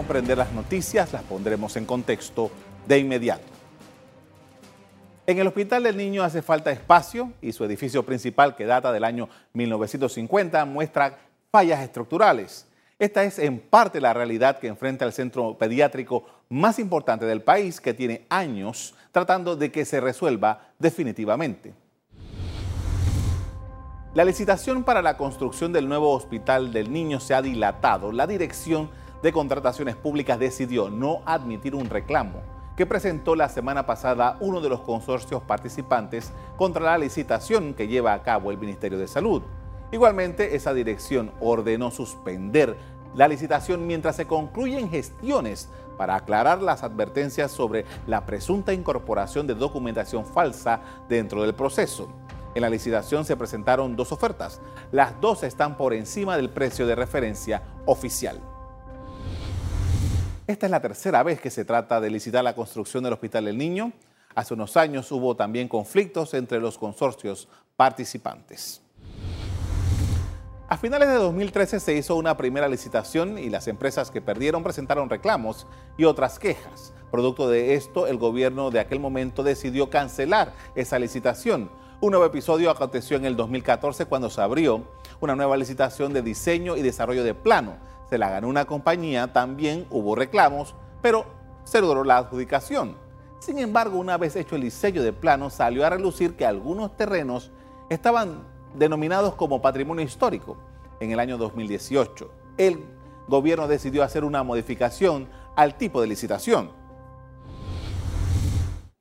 comprender las noticias las pondremos en contexto de inmediato. En el Hospital del Niño hace falta espacio y su edificio principal, que data del año 1950, muestra fallas estructurales. Esta es en parte la realidad que enfrenta el centro pediátrico más importante del país, que tiene años tratando de que se resuelva definitivamente. La licitación para la construcción del nuevo hospital del niño se ha dilatado. La Dirección de Contrataciones Públicas decidió no admitir un reclamo que presentó la semana pasada uno de los consorcios participantes contra la licitación que lleva a cabo el Ministerio de Salud. Igualmente, esa dirección ordenó suspender la licitación mientras se concluyen gestiones para aclarar las advertencias sobre la presunta incorporación de documentación falsa dentro del proceso. En la licitación se presentaron dos ofertas. Las dos están por encima del precio de referencia oficial. Esta es la tercera vez que se trata de licitar la construcción del Hospital del Niño. Hace unos años hubo también conflictos entre los consorcios participantes. A finales de 2013 se hizo una primera licitación y las empresas que perdieron presentaron reclamos y otras quejas. Producto de esto, el gobierno de aquel momento decidió cancelar esa licitación un nuevo episodio aconteció en el 2014 cuando se abrió una nueva licitación de diseño y desarrollo de plano. Se la ganó una compañía, también hubo reclamos, pero se logró la adjudicación. Sin embargo, una vez hecho el diseño de plano, salió a relucir que algunos terrenos estaban denominados como patrimonio histórico. En el año 2018, el gobierno decidió hacer una modificación al tipo de licitación.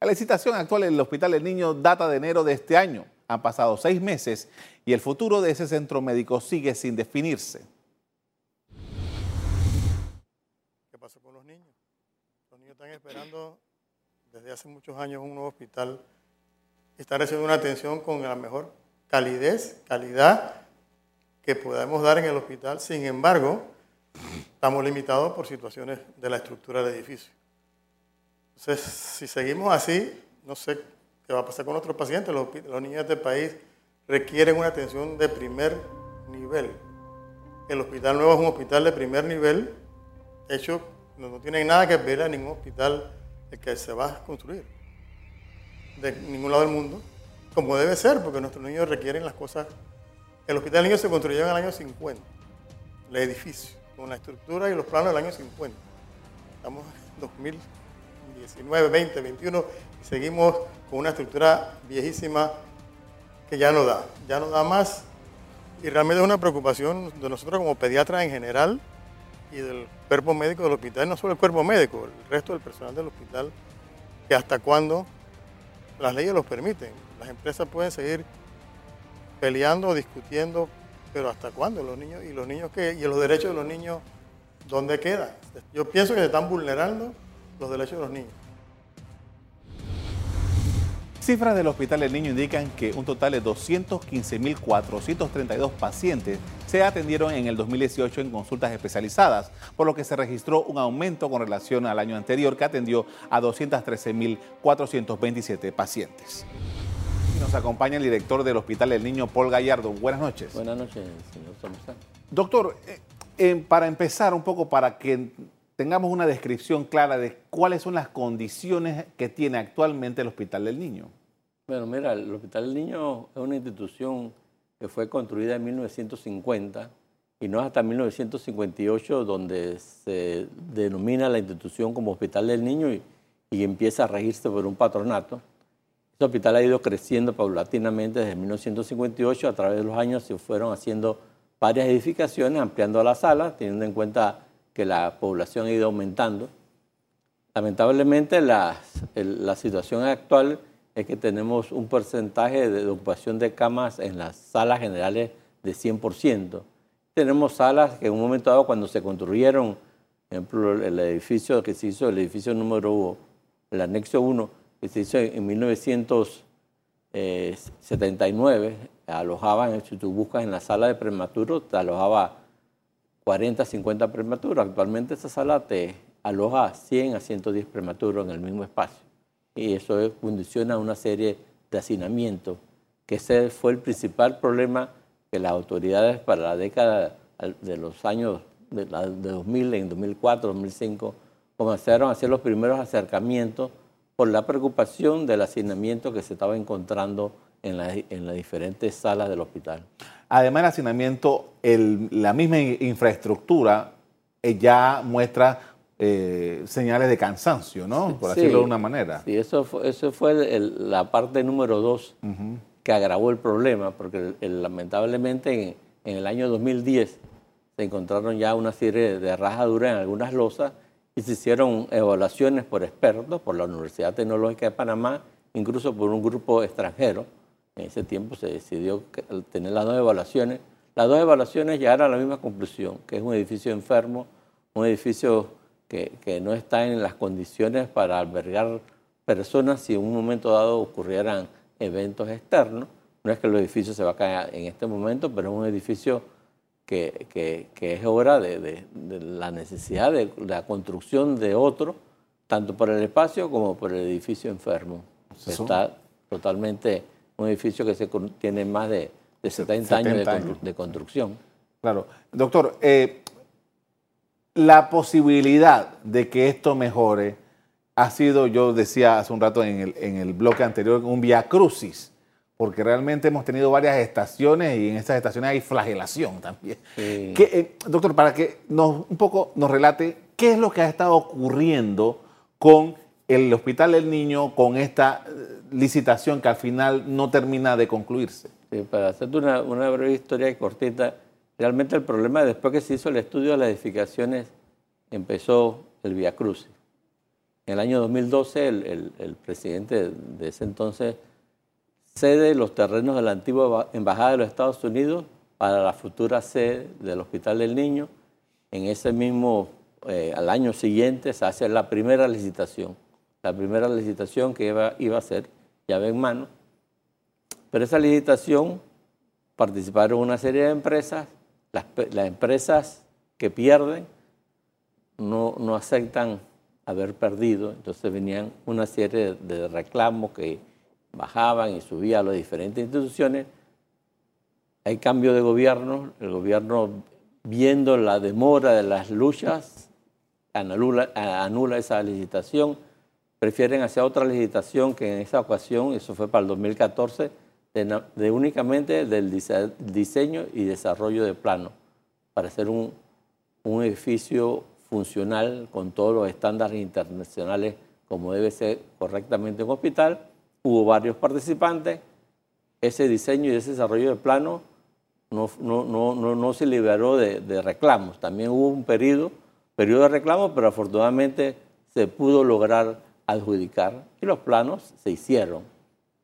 La licitación actual en el Hospital del Niño data de enero de este año. Han pasado seis meses y el futuro de ese centro médico sigue sin definirse. Esperando desde hace muchos años un nuevo hospital están recibiendo una atención con la mejor calidez, calidad que podemos dar en el hospital. Sin embargo, estamos limitados por situaciones de la estructura del edificio. Entonces, si seguimos así, no sé qué va a pasar con otros pacientes. Los, niños de este país requieren una atención de primer nivel. El hospital nuevo es un hospital de primer nivel, hecho, no, no tiene nada que ver a ningún hospital que se va a construir de ningún lado del mundo, como debe ser, porque nuestros niños requieren las cosas. El hospital niño se construyó en el año 50, el edificio, con la estructura y los planos del año 50. Estamos en 2000. 19, 20, 21, y seguimos con una estructura viejísima que ya no da, ya no da más. Y realmente es una preocupación de nosotros como pediatras en general y del cuerpo médico del hospital, no solo el cuerpo médico, el resto del personal del hospital, que hasta cuándo las leyes los permiten. Las empresas pueden seguir peleando, discutiendo, pero hasta cuándo los niños y los niños que y los derechos de los niños dónde quedan. Yo pienso que se están vulnerando los derechos de los niños. Cifras del Hospital del Niño indican que un total de 215.432 pacientes se atendieron en el 2018 en consultas especializadas, por lo que se registró un aumento con relación al año anterior que atendió a 213.427 pacientes. Nos acompaña el director del Hospital del Niño, Paul Gallardo. Buenas noches. Buenas noches, señor Somozán. Doctor, eh, eh, para empezar un poco, para que tengamos una descripción clara de cuáles son las condiciones que tiene actualmente el Hospital del Niño. Bueno, mira, el Hospital del Niño es una institución que fue construida en 1950 y no es hasta 1958 donde se denomina la institución como Hospital del Niño y, empieza a regirse por un patronato. Este hospital ha ido creciendo paulatinamente desde 1958, a través de los años se fueron haciendo varias edificaciones, ampliando las salas, teniendo en cuenta que la población ha ido aumentando. Lamentablemente la, situación actual es que tenemos un porcentaje de, ocupación de camas en las salas generales de 100%. Tenemos salas que en un momento dado cuando se construyeron, por ejemplo, el edificio que se hizo, el edificio número, el anexo 1, que se hizo en 1979, alojaban, si tú buscas en la sala de prematuro, te alojaba 40, 50 prematuros. Actualmente esa sala te aloja 100 a 110 prematuros en el mismo espacio. Y eso condiciona una serie de hacinamientos, que ese fue el principal problema que las autoridades para la década de los años de, la, de 2000, en 2004, 2005, comenzaron a hacer los primeros acercamientos por la preocupación del hacinamiento que se estaba encontrando en, en las diferentes salas del hospital. Además del hacinamiento, el, la misma infraestructura eh, ya muestra eh, señales de cansancio, ¿no? Por decirlo de una manera. Sí, eso fue, eso fue la parte número dos que agravó el problema, porque lamentablemente en, el año 2010 se encontraron ya una serie de rajaduras en algunas losas y se hicieron evaluaciones por expertos, por la Universidad Tecnológica de Panamá, incluso por un grupo extranjero. En ese tiempo se decidió tener las dos evaluaciones. Las dos evaluaciones llegaron a la misma conclusión, que es un edificio enfermo, un edificio que, que no está en las condiciones para albergar personas si en un momento dado ocurrieran eventos externos. No es que el edificio se va a caer en este momento, pero es un edificio que, que, es obra de, de, la necesidad de la construcción de otro, tanto por el espacio como por el edificio enfermo. Está totalmente un edificio que se, tiene más de, 70, años, de, construcción. Claro. Doctor, eh, la posibilidad de que esto mejore ha sido, yo decía hace un rato en el, en el bloque anterior, un via crucis, porque realmente hemos tenido varias estaciones y en estas estaciones hay flagelación también. Eh, doctor, para que nos, un poco nos relate qué es lo que ha estado ocurriendo con el Hospital del Niño, con esta licitación que al final no termina de concluirse. Sí, para hacerte una, una breve historia cortita, Realmente el problema después que se hizo el estudio de las edificaciones empezó el Via Cruz. En el año 2012 el, presidente de ese entonces cede los terrenos de la antigua Embajada de los Estados Unidos para la futura sede del Hospital del Niño. En ese mismo, eh, al año siguiente, se hace la primera licitación. La primera licitación que iba, iba a ser llave en mano. Pero esa licitación participaron una serie de empresas las, empresas que pierden no, no, aceptan haber perdido, entonces venían una serie de, reclamos que bajaban y subían a las diferentes instituciones. Hay cambio de gobierno, el gobierno viendo la demora de las luchas, anula, anula esa licitación, prefieren hacer otra licitación que en esa ocasión, eso fue para el 2014, de, únicamente del diseño y desarrollo de plano para hacer un, un edificio funcional con todos los estándares internacionales como debe ser correctamente un hospital. Hubo varios participantes. Ese diseño y ese desarrollo de plano no, no, no, no se liberó de, de, reclamos. También hubo un periodo, periodo de reclamos, pero afortunadamente se pudo lograr adjudicar y los planos se hicieron.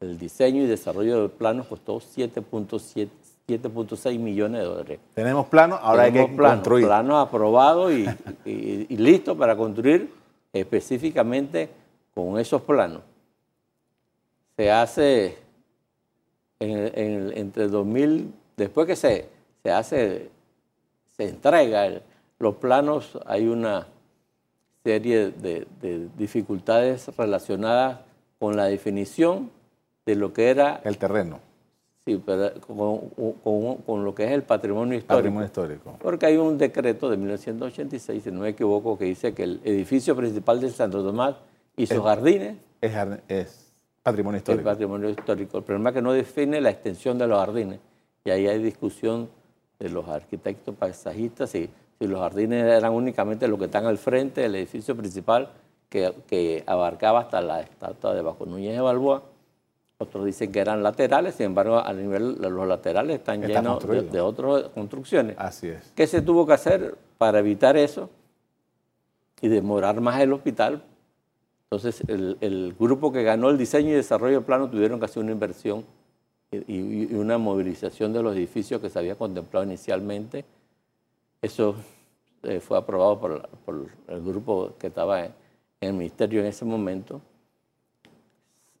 El diseño y desarrollo del plano costó 7.6 millones de dólares. Tenemos plano, ahora hay que plano, construir. Plano aprobado y, listo para construir específicamente con esos planos. Se hace en, entre 2000, después que se, se hace, se entrega los planos, hay una serie de, de dificultades relacionadas con la definición de lo que era... El terreno. Sí, pero con, lo que es el patrimonio histórico. Patrimonio histórico. Porque hay un decreto de 1986, si no me equivoco, que dice que el edificio principal de Santo Tomás y sus jardines... Es, patrimonio histórico. Es patrimonio histórico. El problema es que no define la extensión de los jardines. Y ahí hay discusión de los arquitectos paisajistas si, si los jardines eran únicamente lo que están al frente del edificio principal que, que abarcaba hasta la estatua de Bajo Núñez de Balboa otros dicen que eran laterales, sin embargo, a nivel los laterales están llenos de, otras construcciones. Así es. ¿Qué se tuvo que hacer para evitar eso y demorar más el hospital? Entonces, el, grupo que ganó el diseño y desarrollo del plano tuvieron que hacer una inversión y, una movilización de los edificios que se había contemplado inicialmente. Eso eh, fue aprobado por, el grupo que estaba en el ministerio en ese momento.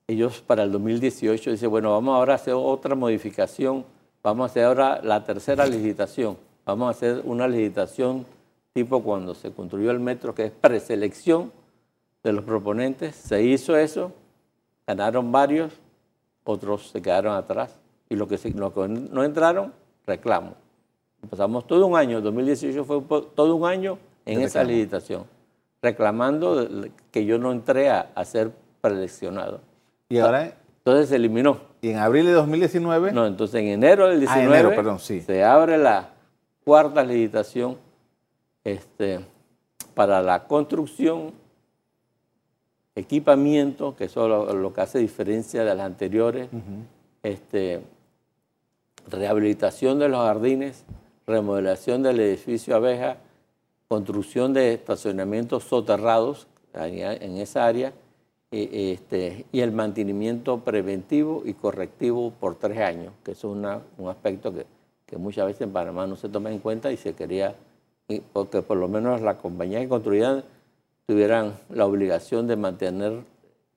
Ellos para el 2018 dicen, bueno, vamos ahora a hacer otra modificación, vamos a hacer ahora la tercera licitación, vamos a hacer una licitación tipo cuando se construyó el metro, que es preselección de los proponentes, se hizo eso, ganaron varios, otros se quedaron atrás, y los que, que no entraron, reclamo. Pasamos todo un año, 2018 fue todo un año en esa licitación, reclamando que yo no entré a, ser preeleccionado. ¿Y ahora? Entonces se eliminó. ¿Y en abril de 2019? No, entonces en enero del 19 ah, se abre la cuarta licitación este, para la construcción, equipamiento, que eso es lo, que hace diferencia de las anteriores, este, rehabilitación de los jardines, remodelación del edificio abeja, construcción de estacionamientos soterrados en esa área y, este, y el mantenimiento preventivo y correctivo por tres años, que es un aspecto que, que, muchas veces en Panamá no se toma en cuenta y se quería, porque por lo menos las compañías que construían tuvieran la obligación de mantener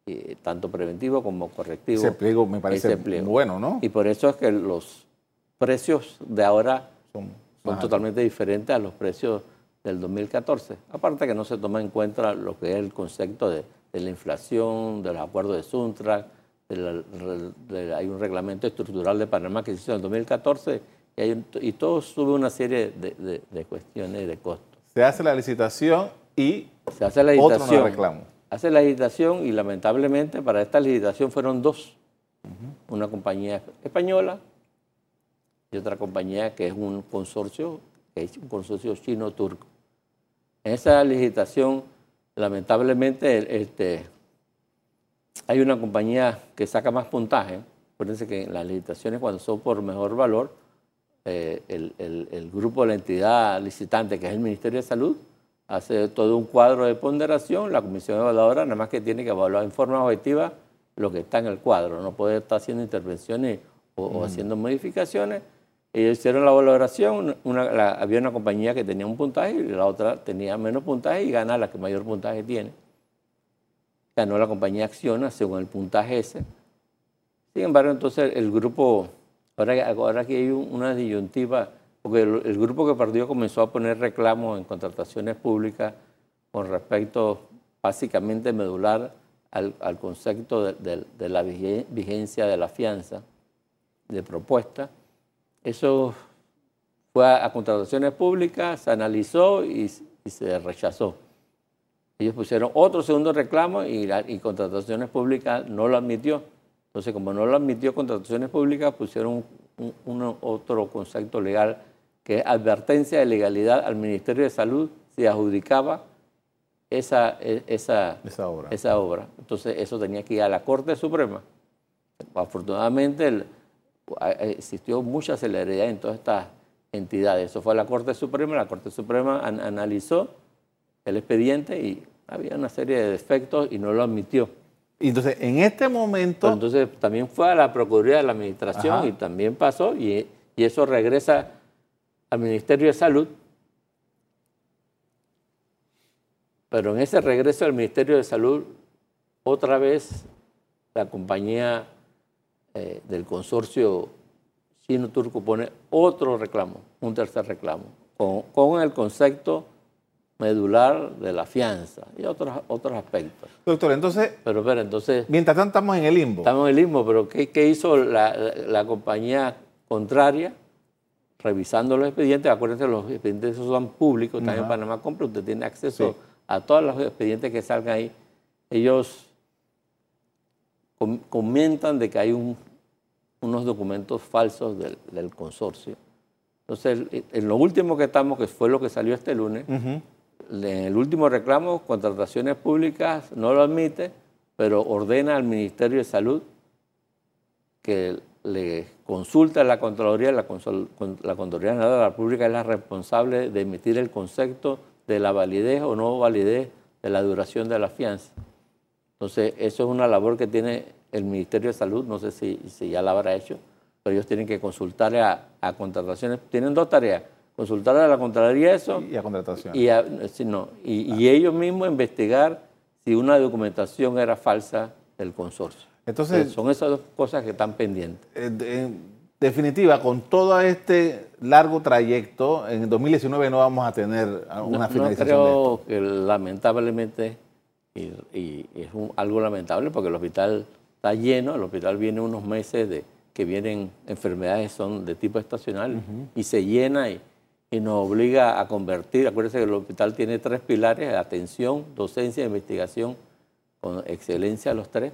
eh, tanto preventivo como correctivo. Ese pliego me parece bueno, ¿no? Y por eso es que los precios de ahora son, totalmente diferentes a los precios del 2014. Aparte que no se toma en cuenta lo que es el concepto de, la inflación, de los acuerdos de Suntra, hay un reglamento estructural de Panamá que se hizo en el 2014 y, todo sube una serie de, de cuestiones de costos. Se hace la licitación y se hace la licitación. Hace la licitación y lamentablemente para esta licitación fueron dos. Una compañía española y otra compañía que es un consorcio, que es un consorcio chino-turco. En esa licitación, lamentablemente, este, hay una compañía que saca más puntaje. Acuérdense que en las licitaciones, cuando son por mejor valor, eh, el, el, grupo de la entidad licitante, que es el Ministerio de Salud, hace todo un cuadro de ponderación, la comisión evaluadora nada más que tiene que evaluar en forma objetiva lo que está en el cuadro, no puede estar haciendo intervenciones o, haciendo modificaciones. Ellos hicieron la valoración, había una compañía que tenía un puntaje y la otra tenía menos puntaje y gana la que mayor puntaje tiene. Ganó la compañía Acciona según el puntaje ese. Sin embargo, entonces el grupo, ahora, ahora que hay una disyuntiva porque el, grupo que partió comenzó a poner reclamos en contrataciones públicas con respecto básicamente medular al, concepto de, la vigencia de la fianza de propuesta. Eso fue a, contrataciones públicas, se analizó y, se rechazó. Ellos pusieron otro segundo reclamo y, y contrataciones públicas no lo admitió. Entonces, como no lo admitió contrataciones públicas, pusieron un, otro concepto legal que es advertencia de legalidad al Ministerio de Salud si adjudicaba esa, e, esa, esa, obra. esa obra. Entonces eso tenía que ir a la Corte Suprema. Afortunadamente existió mucha celeridad en todas estas entidades. Eso fue a la Corte Suprema, la Corte Suprema analizó el expediente y había una serie de defectos y no lo admitió. Y entonces, en este momento... entonces, también fue a la Procuraduría de la Administración y también pasó y, y eso regresa al Ministerio de Salud, pero en ese regreso al Ministerio de Salud, otra vez la compañía eh, del consorcio chino-turco pone otro reclamo, un tercer reclamo, con, el concepto medular de la fianza y otros, otros aspectos. Doctor, entonces... Pero, pero entonces... Mientras tanto estamos en el limbo. Estamos en el limbo, pero ¿qué, hizo la, la compañía contraria? revisando los expedientes, acuérdense, los expedientes son públicos, también en Panamá Compra, usted tiene acceso a todos los expedientes que salgan ahí. Ellos comentan de que hay unos documentos falsos del, consorcio. Entonces, en lo último que estamos, que fue lo que salió este lunes, en el último reclamo, contrataciones públicas no lo admite, pero ordena al Ministerio de Salud que le consulta a la Contraloría, la, la Contraloría General de la República es la responsable de emitir el concepto de la validez o no validez de la duración de la fianza. Entonces, eso es una labor que tiene el Ministerio de Salud, no sé si, si ya la habrá hecho, pero ellos tienen que consultar a, a contrataciones. Tienen dos tareas, consultar a la Contraloría eso. Y a contratación. Y, no, y ellos mismos investigar si una documentación era falsa del consorcio. Entonces, son esas dos cosas que están pendientes. En definitiva, con todo este largo trayecto, en 2019 no vamos a tener una finalización. creo que lamentablemente, y, es algo lamentable porque el hospital está lleno, el hospital viene unos meses de que vienen enfermedades son de tipo estacional y se llena y, y nos obliga a convertir, acuérdense que el hospital tiene tres pilares, atención, docencia e investigación, con excelencia los tres,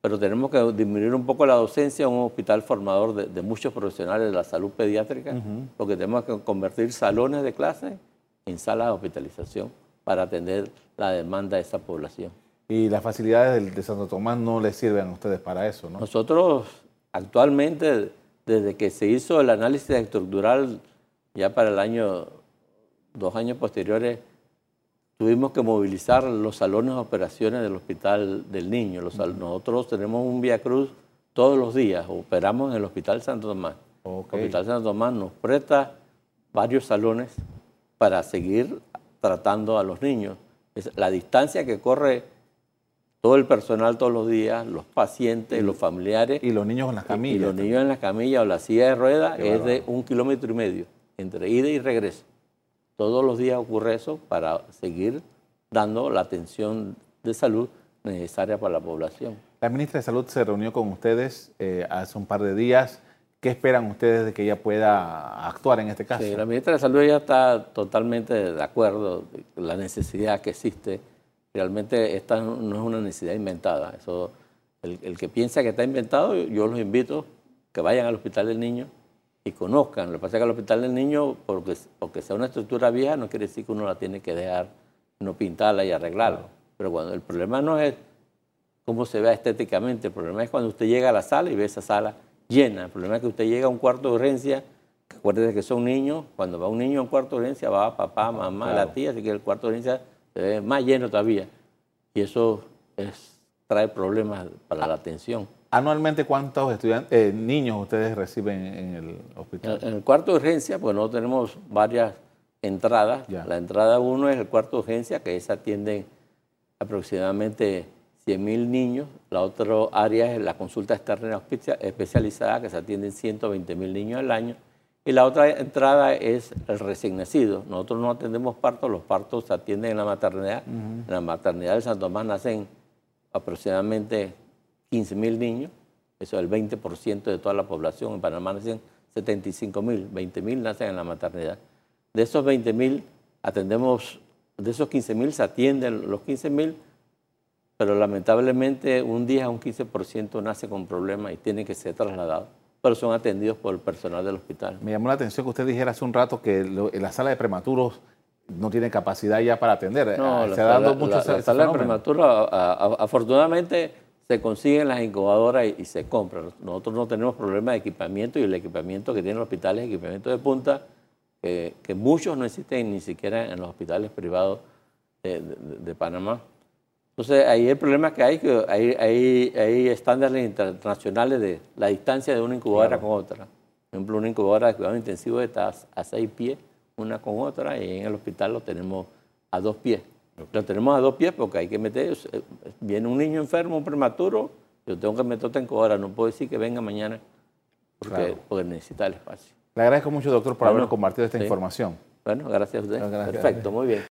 pero tenemos que disminuir un poco la docencia en un hospital formador de, muchos profesionales de la salud pediátrica, porque tenemos que convertir salones de clase en salas de hospitalización para atender la demanda de esa población. Y las facilidades de, Santo Tomás no les sirven a ustedes para eso, ¿no? Nosotros actualmente, desde que se hizo el análisis estructural, ya para el año, dos años posteriores, tuvimos que movilizar los salones de operaciones del Hospital del Niño. Nosotros tenemos un Vía Cruz todos los días, operamos en el Hospital Santo Tomás. El Hospital Santo Tomás nos presta varios salones para seguir tratando a los niños. la distancia que corre todo el personal todos los días, los pacientes, los familiares. Y los niños en las camillas. Y los niños en las camillas o la silla de ruedas es de un kilómetro y medio entre ida y regreso. Todos los días ocurre eso para seguir dando la atención de salud necesaria para la población. La ministra de Salud se reunió con ustedes eh, hace un par de días. ¿Qué esperan ustedes de que ella pueda actuar en este caso? Sí, la ministra de Salud ya está totalmente de acuerdo con la necesidad que existe. Realmente esta no es una necesidad inventada. Eso, el, el que piensa que está inventado, yo los invito que vayan al Hospital del Niño y conozcan. Lo que pasa es que el Hospital del Niño, porque, porque sea una estructura vieja, no quiere decir que uno la tiene que dejar, no pintarla y arreglarla. Pero cuando el problema no es cómo se vea estéticamente, el problema es cuando usted llega a la sala y ve esa sala llena. El problema es que usted llega a un cuarto de urgencia, acuérdese que son niños, cuando va un niño a un cuarto de urgencia va papá, mamá, la tía, así que el cuarto de urgencia ve más lleno todavía. Y eso trae problemas para la atención. Anualmente, ¿cuántos estudiantes, eh, niños ustedes reciben en el hospital? En el cuarto de urgencia, pues nosotros tenemos varias entradas. La entrada uno es el cuarto de urgencia, que es atienden aproximadamente 100.000 niños. La otra área es la consulta externa especializada, que se atienden 120.000 niños al año. Y la otra entrada es el recién nacido. Nosotros no atendemos partos, los partos se atienden en la maternidad. En la maternidad de San Tomás nacen aproximadamente 15 mil niños, eso es el 20% de toda la población. En Panamá nacen 75 mil, 20 mil nacen en la maternidad. De esos 20 mil atendemos, de esos 15 mil se atienden los 15 mil, pero lamentablemente un día un 15% nace con problemas y tiene que ser trasladado pero son atendidos por el personal del hospital. Me llamó la atención que usted dijera hace un rato que en la sala de prematuros no tiene capacidad ya para atender. No, eh, se la, dando la, la, sala de prematuros, afortunadamente, se consiguen las incubadoras y, se compran. Nosotros no tenemos problema de equipamiento y el equipamiento que tienen los hospitales es equipamiento de punta que, muchos no existen ni siquiera en los hospitales privados de, Panamá. Entonces, ahí el problema que hay que hay, hay, hay estándares internacionales de la distancia de una incubadora con otra. Por ejemplo, una incubadora de cuidado intensivo está a seis pies una con otra y en el hospital lo tenemos a dos pies. Lo tenemos a dos pies porque hay que meter, viene un niño enfermo, un prematuro, yo tengo que meter en ahora, no puedo decir que venga mañana porque, necesita el espacio. Le agradezco mucho, doctor, por habernos compartido esta información. Bueno, gracias a usted. Perfecto, muy bien.